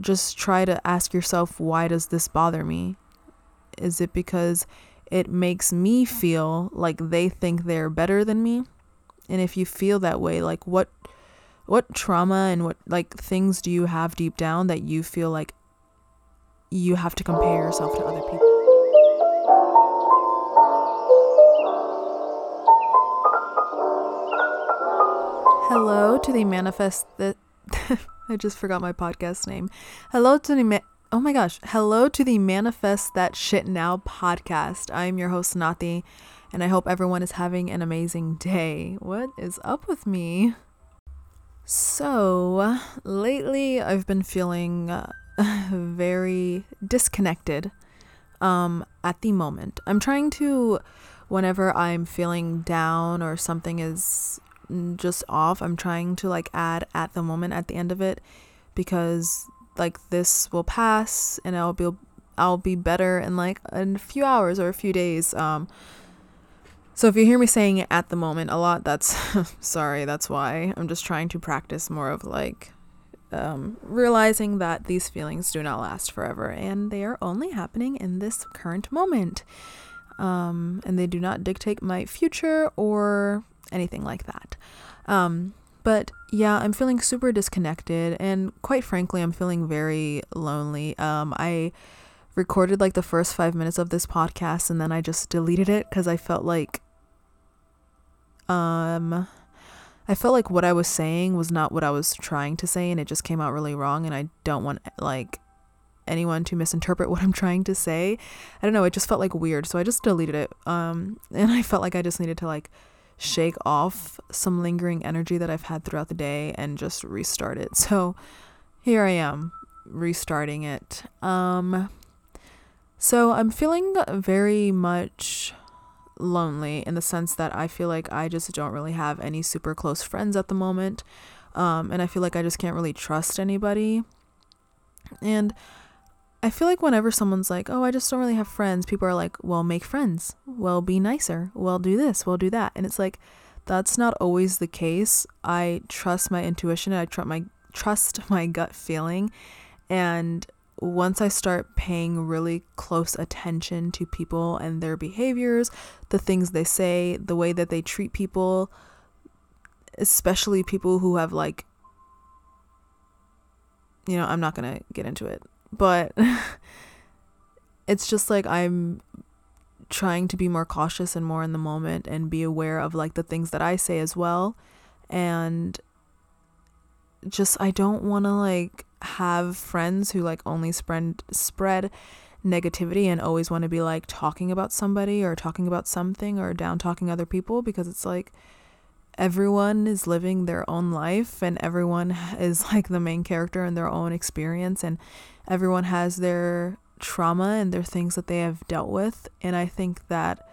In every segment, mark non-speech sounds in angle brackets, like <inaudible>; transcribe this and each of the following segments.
just try to ask yourself, why does this bother me? Is it because it makes me feel like they think they're better than me? And if you feel that way, like what what trauma and what like things do you have deep down that you feel like you have to compare yourself to other people? Hello to the manifest that <laughs> I just forgot my podcast name. Hello to the ma- Oh my gosh. Hello to the Manifest That Shit Now podcast. I'm your host Nati and I hope everyone is having an amazing day. What is up with me? So, lately I've been feeling uh, <laughs> very disconnected um at the moment. I'm trying to whenever I'm feeling down or something is just off. I'm trying to like add at the moment at the end of it because like this will pass and I'll be I'll be better in like a few hours or a few days. Um so if you hear me saying it at the moment a lot, that's <laughs> sorry, that's why. I'm just trying to practice more of like um, realizing that these feelings do not last forever and they are only happening in this current moment. Um, and they do not dictate my future or anything like that. Um, but yeah, I'm feeling super disconnected, and quite frankly, I'm feeling very lonely. Um, I recorded like the first five minutes of this podcast, and then I just deleted it because I felt like, um, I felt like what I was saying was not what I was trying to say, and it just came out really wrong. And I don't want like anyone to misinterpret what I'm trying to say. I don't know. It just felt like weird, so I just deleted it. Um, and I felt like I just needed to like shake off some lingering energy that I've had throughout the day and just restart it. So here I am restarting it. Um so I'm feeling very much lonely in the sense that I feel like I just don't really have any super close friends at the moment. Um and I feel like I just can't really trust anybody. And I feel like whenever someone's like, oh, I just don't really have friends, people are like, well, make friends. Well, be nicer. Well, do this. Well, do that. And it's like, that's not always the case. I trust my intuition. I trust my trust <laughs> my gut feeling. And once I start paying really close attention to people and their behaviors, the things they say, the way that they treat people, especially people who have like you know, I'm not going to get into it but <laughs> it's just like I'm trying to be more cautious and more in the moment and be aware of like the things that I say as well. And just I don't want to like have friends who like only spread spread negativity and always want to be like talking about somebody or talking about something or down talking other people because it's like everyone is living their own life and everyone <laughs> is like the main character in their own experience and everyone has their trauma and their things that they have dealt with. And I think that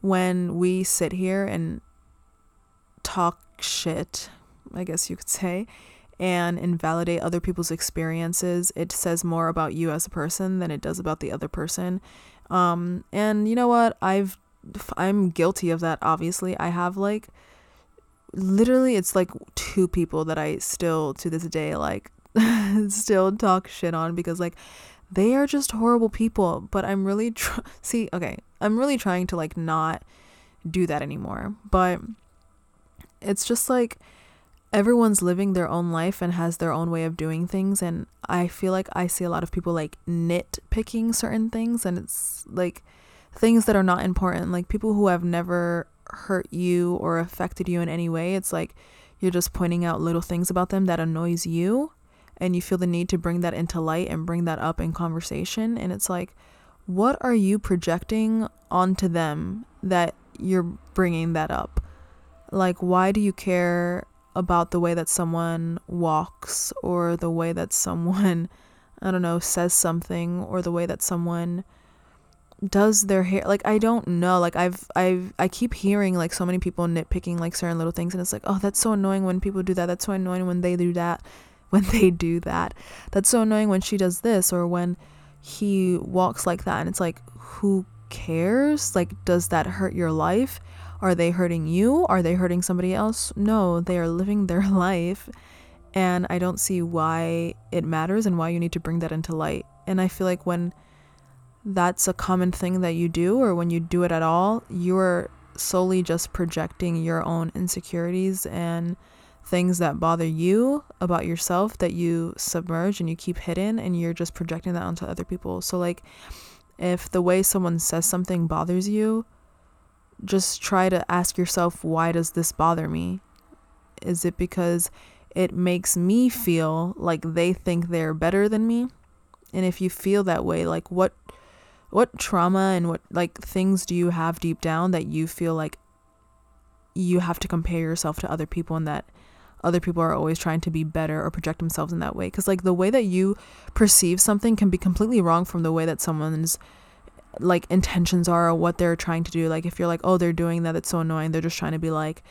when we sit here and talk shit, I guess you could say, and invalidate other people's experiences, it says more about you as a person than it does about the other person. Um, and you know what? I've I'm guilty of that. Obviously, I have like literally it's like two people that I still to this day like <laughs> still talk shit on because like they are just horrible people but i'm really tr- see okay i'm really trying to like not do that anymore but it's just like everyone's living their own life and has their own way of doing things and i feel like i see a lot of people like nitpicking certain things and it's like things that are not important like people who have never hurt you or affected you in any way it's like you're just pointing out little things about them that annoys you and you feel the need to bring that into light and bring that up in conversation and it's like what are you projecting onto them that you're bringing that up? Like why do you care about the way that someone walks or the way that someone <laughs> i don't know says something or the way that someone does their hair like i don't know like i've i've i keep hearing like so many people nitpicking like certain little things and it's like oh that's so annoying when people do that that's so annoying when they do that <laughs> when they do that. That's so annoying when she does this or when he walks like that. And it's like, who cares? Like, does that hurt your life? Are they hurting you? Are they hurting somebody else? No, they are living their <laughs> life. And I don't see why it matters and why you need to bring that into light. And I feel like when that's a common thing that you do, or when you do it at all, you're solely just projecting your own insecurities and things that bother you about yourself that you submerge and you keep hidden, and you're just projecting that onto other people. So, like, if the way someone says something bothers you, just try to ask yourself, why does this bother me? Is it because it makes me feel like they think they're better than me? And if you feel that way, like what what trauma and what like things do you have deep down that you feel like you have to compare yourself to other people and that other people are always trying to be better or project themselves in that way? Because like the way that you perceive something can be completely wrong from the way that someone's like intentions are or what they're trying to do. Like if you're like oh they're doing that it's so annoying they're just trying to be like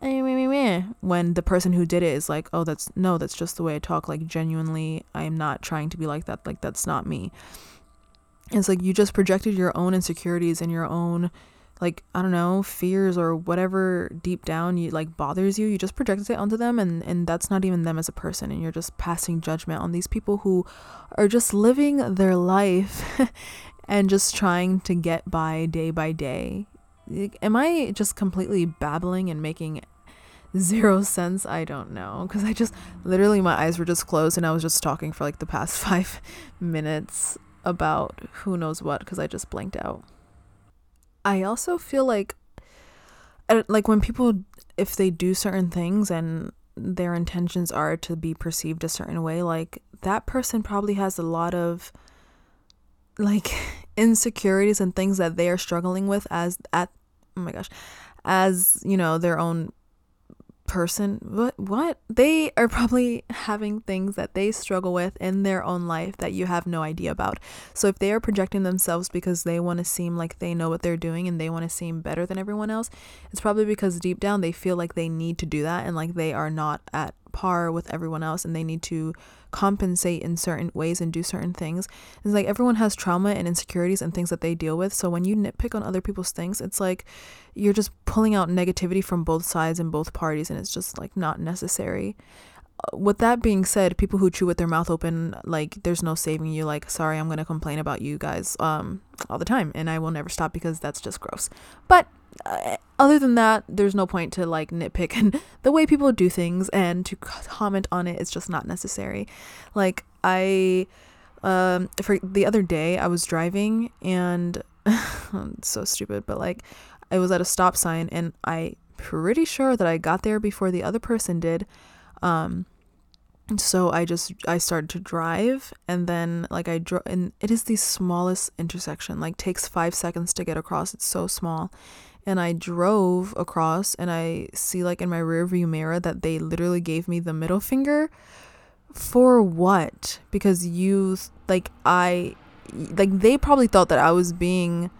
eh, when the person who did it is like oh that's no that's just the way i talk. Like genuinely i am not trying to be like that. Like that's not me it's like you just projected your own insecurities and your own like I don't know fears or whatever deep down you like bothers you you just projected it onto them and and that's not even them as a person and you're just passing judgment on these people who are just living their life <laughs> and just trying to get by day by day. Am I just completely babbling and making zero sense? I don't know because I just literally my eyes were just closed and I was just talking for like the past <laughs> 5 minutes about who knows what because I just blanked out. I also feel like uh, like when people if they do certain things and their intentions are to be perceived a certain way like that person probably has a lot of like <laughs> insecurities and things that they are struggling with as at oh my gosh as you know their own person what what? They are probably having things that they struggle with in their own life that you have no idea about. So if they are projecting themselves because they want to seem like they know what they're doing and they want to seem better than everyone else it's probably because deep down they feel like they need to do that and like they are not at par with everyone else and they need to compensate in certain ways and do certain things. It's like everyone has trauma and insecurities and things that they deal with. So when you nitpick on other people's things, it's like you're just pulling out negativity from both sides and both parties and it's just like not necessary. With that being said, people who chew with their mouth open, like there's no saving you. Like, sorry, I'm gonna complain about you guys um all the time, and I will never stop because that's just gross. But uh, other than that, there's no point to like nitpick <laughs> and the way people do things and to comment on it. It's just not necessary. Like I, um, for the other day I was driving and <laughs> so stupid, but like I was at a stop sign and I pretty sure that I got there before the other person did. Um, so I just I started to drive and then like I drove and it is the smallest intersection like takes 5 seconds to get across it's so small and I drove across and I see like in my rear view mirror that they literally gave me the middle finger for what? Because you like I like they probably thought that I was being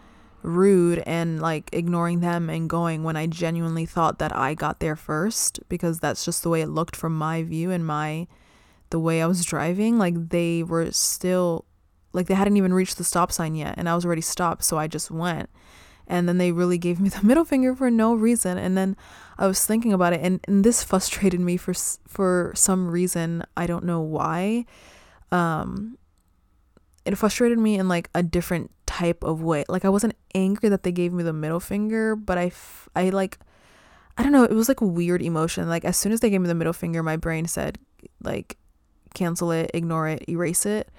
rude and like ignoring them and going when I genuinely thought that I got there first because that's just the way it looked from my view and my the way I was driving. Like they were still like they hadn't even reached the stop sign yet and I was already stopped so I just went. And then they really gave me <laughs> the middle finger for no reason. And then i was thinking about it and, and this <laughs> frustrated me for for some reason. I don't know why. Um it frustrated me in like a different type of way. Like i wasn't angry that they gave me the middle finger but i i like i don't know it was like a weird emotion. Like as soon as they gave me the middle finger my brain said like cancel it ignore it erase it.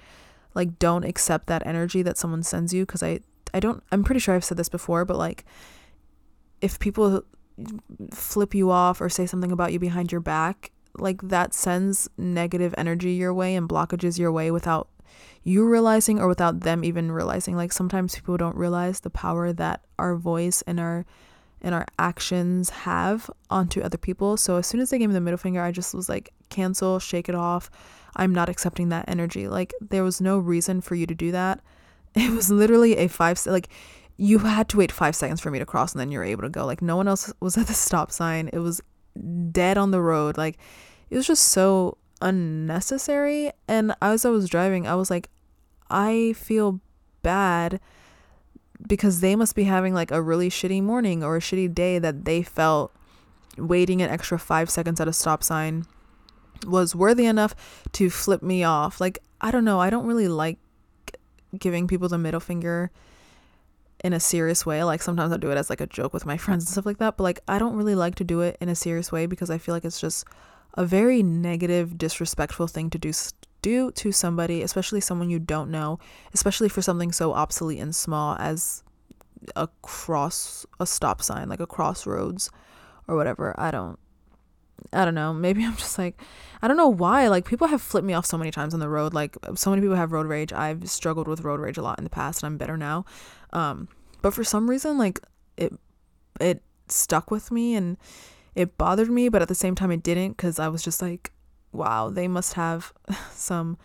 Like don't accept that energy that someone sends you because i I don't I'm pretty sure I've said this before, but like if people flip you off or say something about you behind your back, like that sends negative energy your way and blockages your way without you realizing or without them even realizing. Like sometimes people don't realize the power that our voice and our and our actions have onto other people. So as soon as they gave me the middle finger, I just was like, cancel, shake it off. I'm not accepting that energy. Like there was no reason for you to do that. <laughs> It was literally a five like you had to wait five seconds for me to cross and then you're able to go. Like no one else was <laughs> at the stop sign. It was dead on the road. Like it was just so unnecessary. And as I was driving, I was like, I feel bad because they must be having like a really shitty morning or a shitty day that they felt waiting an extra five seconds at a stop sign was worthy enough to flip me off. Like, I don't know, I don't really like giving people the middle finger in a serious way. Like sometimes I do it as like a joke with my friends and stuff like that, but like I don't really like to do it in a serious way because I feel like it's just a very negative, disrespectful thing to do do to somebody, especially someone you don't know, especially for something so obsolete and small as a cross a stop sign, like a crossroads or whatever. I don't I don't know. Maybe <laughs> I'm just like, I don't know why. Like, people have flipped me off so many times on the road. Like, so many people have road rage. I've struggled with road rage a lot in the past, and I'm better now. Um, but for some reason, like, it it stuck with me and it bothered me, but at the same time, it didn't because I was just like, wow, they must have <laughs> some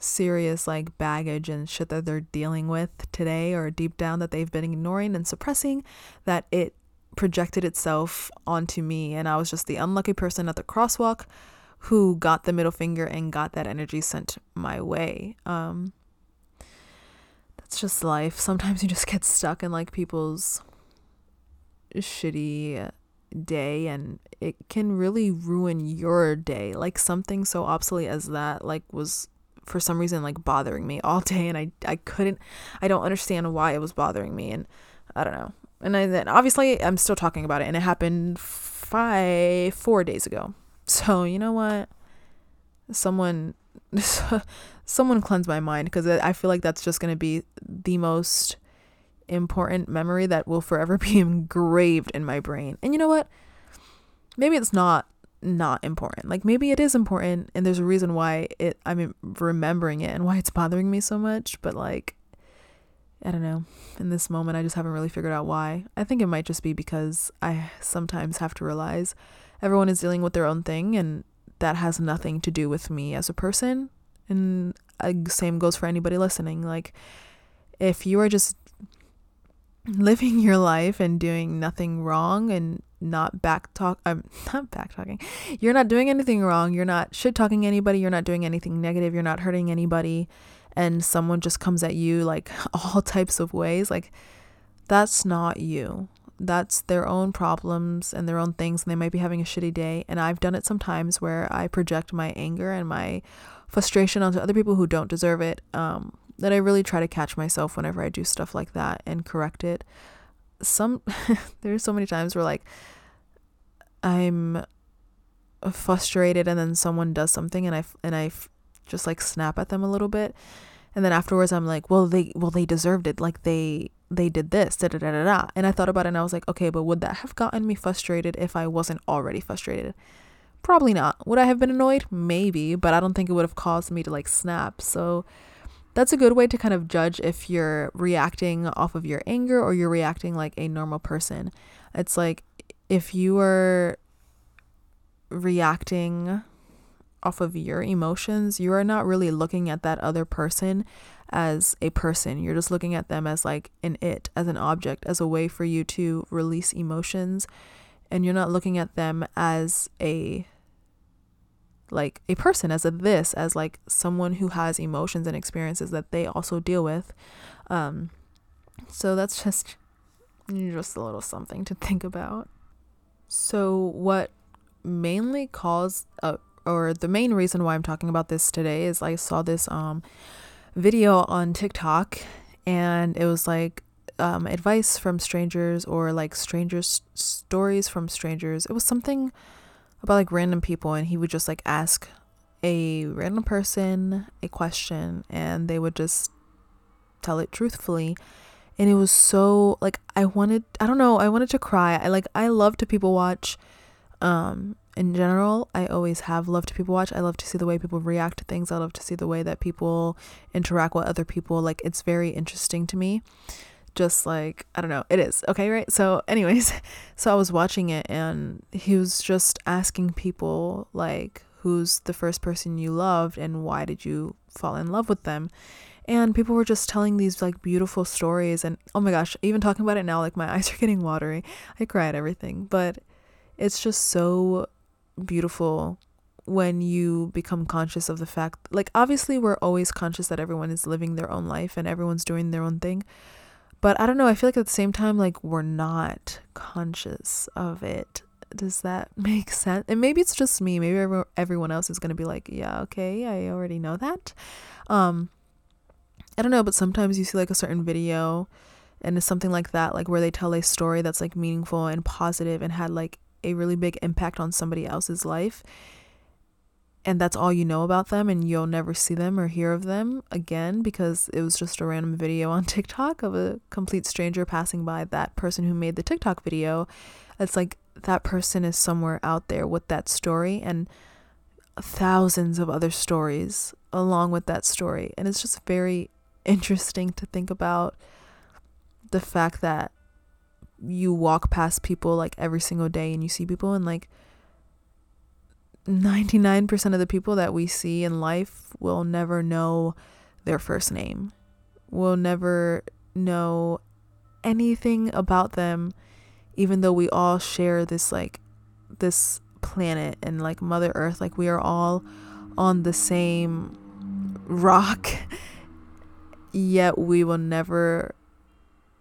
serious like baggage and shit that they're dealing with today or deep down that they've been ignoring and suppressing that it projected itself onto me and I was just the unlucky person at the crosswalk who got the middle finger and got that energy sent my way. Um that's just life. Sometimes you just get stuck in like people's shitty day and it can really ruin your day. Like something so obsolete as that like was for some reason like bothering me all <laughs> day and I I couldn't I don't understand why it was bothering me and I don't know and I, then obviously I'm still talking about it, and it happened five, four days ago. So you know what? Someone, <laughs> someone cleanse my mind because I feel like that's just gonna be the most important memory that will forever <laughs> be engraved in my brain. And you know what? Maybe it's not not important. Like maybe it is important, and there's a reason why it I'm remembering it and why it's bothering me so much. But like I don't know. In this moment, I just haven't really figured out why. I think it might just be because I sometimes have to realize everyone is dealing with their own thing and that has nothing to do with me as a person. And uh, same goes for anybody listening. Like, if you are just living your life and doing nothing wrong and not back talk I'm <laughs> not back talking. You're not doing anything wrong. You're not shit talking anybody. You're not doing anything negative. You're not hurting anybody and someone just comes at you like <laughs> all types of ways, like that's not you. That's their own problems and their own things, and they might be having a shitty day. And I've done it sometimes where I project my anger and my frustration onto other people who don't deserve it. Um, that I really try to catch myself whenever I do stuff like that and correct it. Some <laughs> there's so many times where like I'm frustrated and then someone does something and I and I just like snap at them a little bit. And then afterwards i'm like well they well they deserved it. Like they they did this. Da da da da da. And i thought about it and i was like okay but would that have gotten me frustrated if i wasn't already frustrated? Probably not. Would i have been annoyed? Maybe but i don't think it would have caused me to like snap. So that's a good way to kind of judge if you're reacting off of your anger or you're reacting like a normal person it's like if you are reacting off of your emotions, you are not really looking at that other person as a person. You're just looking at them as like an it, as an object, as a way for you to release emotions. And you're not looking at them as a like a person as a this as like someone who has emotions and experiences that they also deal with um so that's just just a little something to think about so what mainly caused uh, or the main reason why I'm talking about this today is I saw this um video on TikTok and it was like um, advice from strangers or like strangers stories from strangers. It was something about like random people and he would just like ask a random person a question and they would just tell it truthfully and it was so like I wanted I don't know I wanted to cry I like I love to people watch um in general, I always have loved to people watch. I love to see the way people react to things. I love to see the way that people interact with other people. Like it's very interesting to me. Just like, I don't know, it is. Okay, right? So, <laughs> anyways, so I was watching it and he was just asking people like who's the first person you loved and why did you fall in love with them? And people were just telling these like beautiful stories and oh my gosh, even talking about it now like my <laughs> eyes are getting watery. I cry at everything, but it's just so beautiful when you become conscious of the fact like obviously we're always conscious that everyone is living their own life and everyone's doing their own thing but i don't know i feel like at the same time like we're not conscious of it does that <laughs> make sense? And maybe it's just me. Maybe everyone else is going to be like, yeah, okay, I already know that. Um, I don't know, but sometimes you see like a certain video and it's something like that, like where they tell a story that's like meaningful and positive and had like a really big impact on somebody else's life. And that's all you know about them, and you'll never see them or hear of them again because it was just a random video on <laughs> TikTok of a complete stranger passing by that person who made the TikTok video. It's like that person is somewhere out there with that story and thousands of other stories along with that story. And it's just very interesting to think about the fact that you walk past people like every single day and you see people and like 99% of the people that we see in life will never know their first name. Will never know anything about them even though we all share this like this planet and like mother earth like we are all on the same rock <laughs> yet we will never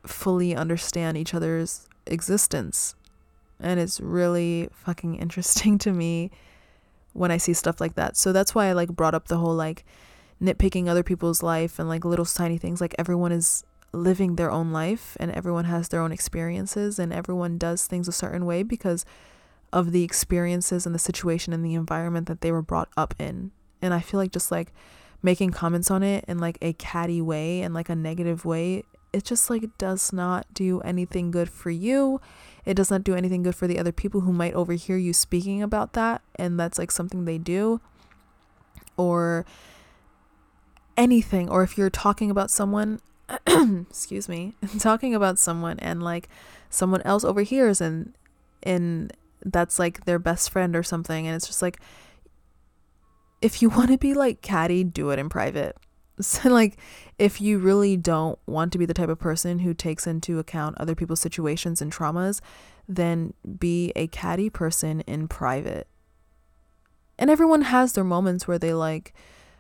fully understand each other's existence. And it's really fucking interesting <laughs> to me when I see stuff like that. So that's why I like brought up the whole like nitpicking other people's life and like little tiny things. Like everyone is living their own life and everyone has their own experiences and everyone does things a certain way because of the experiences and the situation and the environment that they were brought up in. And I feel like just like making comments on it in like a catty way and like a negative way it just like does not do anything good for you it does not do anything good for the other people who might overhear you speaking about that and that's like something they do or anything or if you're talking about someone <clears throat> excuse me <laughs> talking about someone and like someone else overhears and and that's like their best friend or something and it's just like if you <laughs> want to be like catty, do it in private. <laughs> So, like, if you really don't want to be the type of person who takes into account other people's situations and traumas, then be a catty person in private. And everyone has their moments where they like,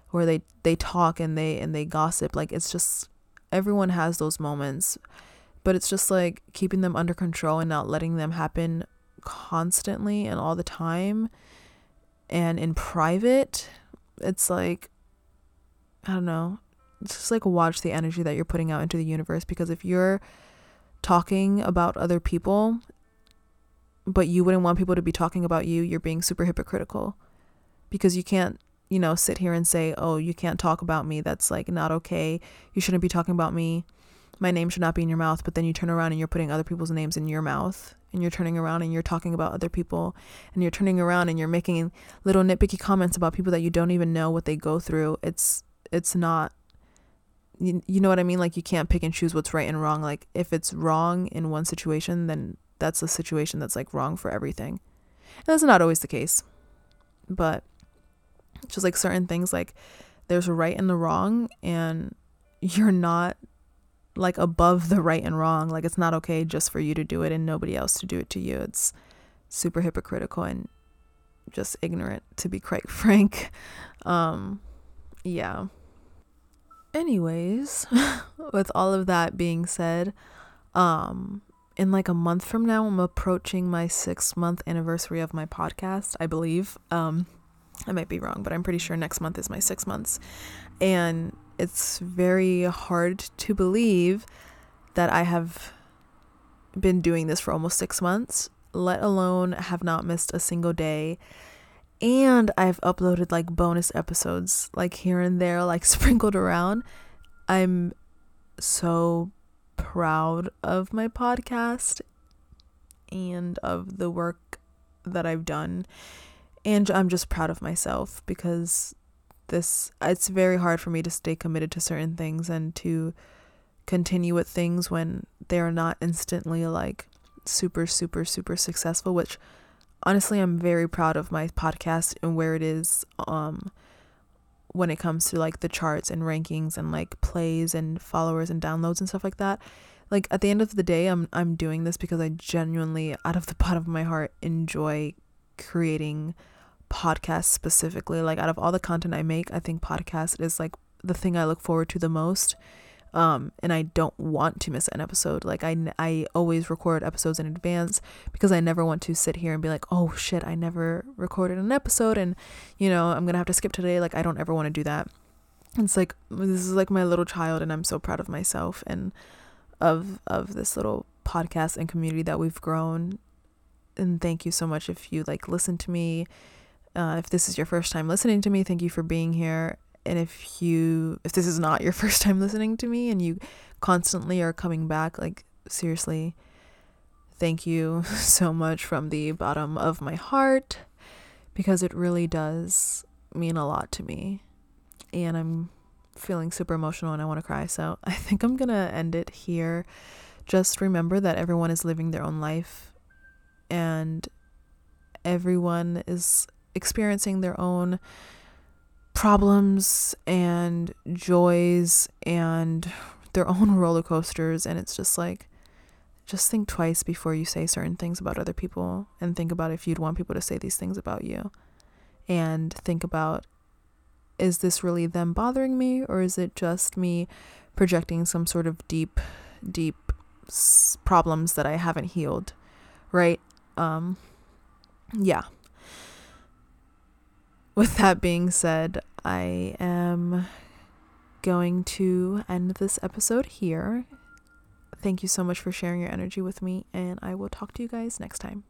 where they they talk and they and they gossip. Like, it's just everyone has those moments, but it's just like keeping them under control and not letting them happen constantly and all the time and in private it's like i don't know. Just like watch the energy that you're putting out into the universe because if you're talking about other people but you wouldn't want people to be talking about you you're being super hypocritical. Because you can't you know sit here and say oh you can't talk about me. That's like not okay. You shouldn't be talking about me. My name should not be in your mouth. But then you turn around and you're putting other people's names in your mouth and you're turning around and you're talking about other people and you're turning around and you're making little nitpicky comments about people that you don't even know what they go through. It's it's not you, you know what i mean like you can't pick and choose what's right and wrong like if it's wrong in one situation then that's a situation that's like wrong for everything and that's not always the case but just like certain things like there's a right and the wrong and you're not like above the right and wrong. Like it's not okay just for you to do it and nobody else to do it to you. It's super hypocritical and just ignorant to be quite <laughs> frank. Um yeah. Anyways, <laughs> with all of that being said, um in like a month from now I'm approaching my 6 month anniversary of my podcast, I believe. Um I might be wrong, but I'm pretty sure next month is my 6 months. And it's very hard to believe that I have been doing this for almost six months, let alone have not missed a single day. And I've uploaded like bonus episodes, like here and there, like <laughs> sprinkled around. I'm so proud of my podcast and of the work that I've done. And I'm just proud of myself because this it's very hard for me to stay committed to certain things and to continue with things when they're not instantly like super super super successful which honestly I'm very proud of my podcast and where it is um when it comes to like the charts and rankings and like plays and followers and downloads and stuff like that. Like at the end of the day I'm I'm doing this because I genuinely out of the <laughs> bottom of my heart enjoy creating podcasts specifically. Like out of all the content i make i think podcast is like the thing i look forward to the most Um, and I don't want to miss an episode. Like I, I always record episodes in advance because I never want to sit here and be like, oh shit, I never recorded an episode, and you know I'm gonna have to skip today. Like I don't ever want to do that. It's like this is like my little child, and I'm so proud of myself and of of this little podcast and community that we've grown. And thank you so much if you like listen to me. Uh, if this is your first time listening to me, thank you for being here and if you if this is not your <laughs> first time listening to me and you constantly are coming back like seriously thank you <laughs> so much from the bottom of my heart because it really does mean a lot to me. And i'm feeling super emotional and i want to cry. So <laughs> i think i'm going to end it here. Just remember that everyone is living their own life and everyone is experiencing their own problems and joys and their own <laughs> roller coasters and it's just like just think twice before you say certain things about other people and think about if you'd want people to say these things about you. And think about is this really them bothering me or is it just me projecting some sort of deep deep s- problems that I haven't healed right? Um yeah with that being said, I am going to end this episode here. Thank you so much for sharing your energy with me, and I will talk to you guys next time.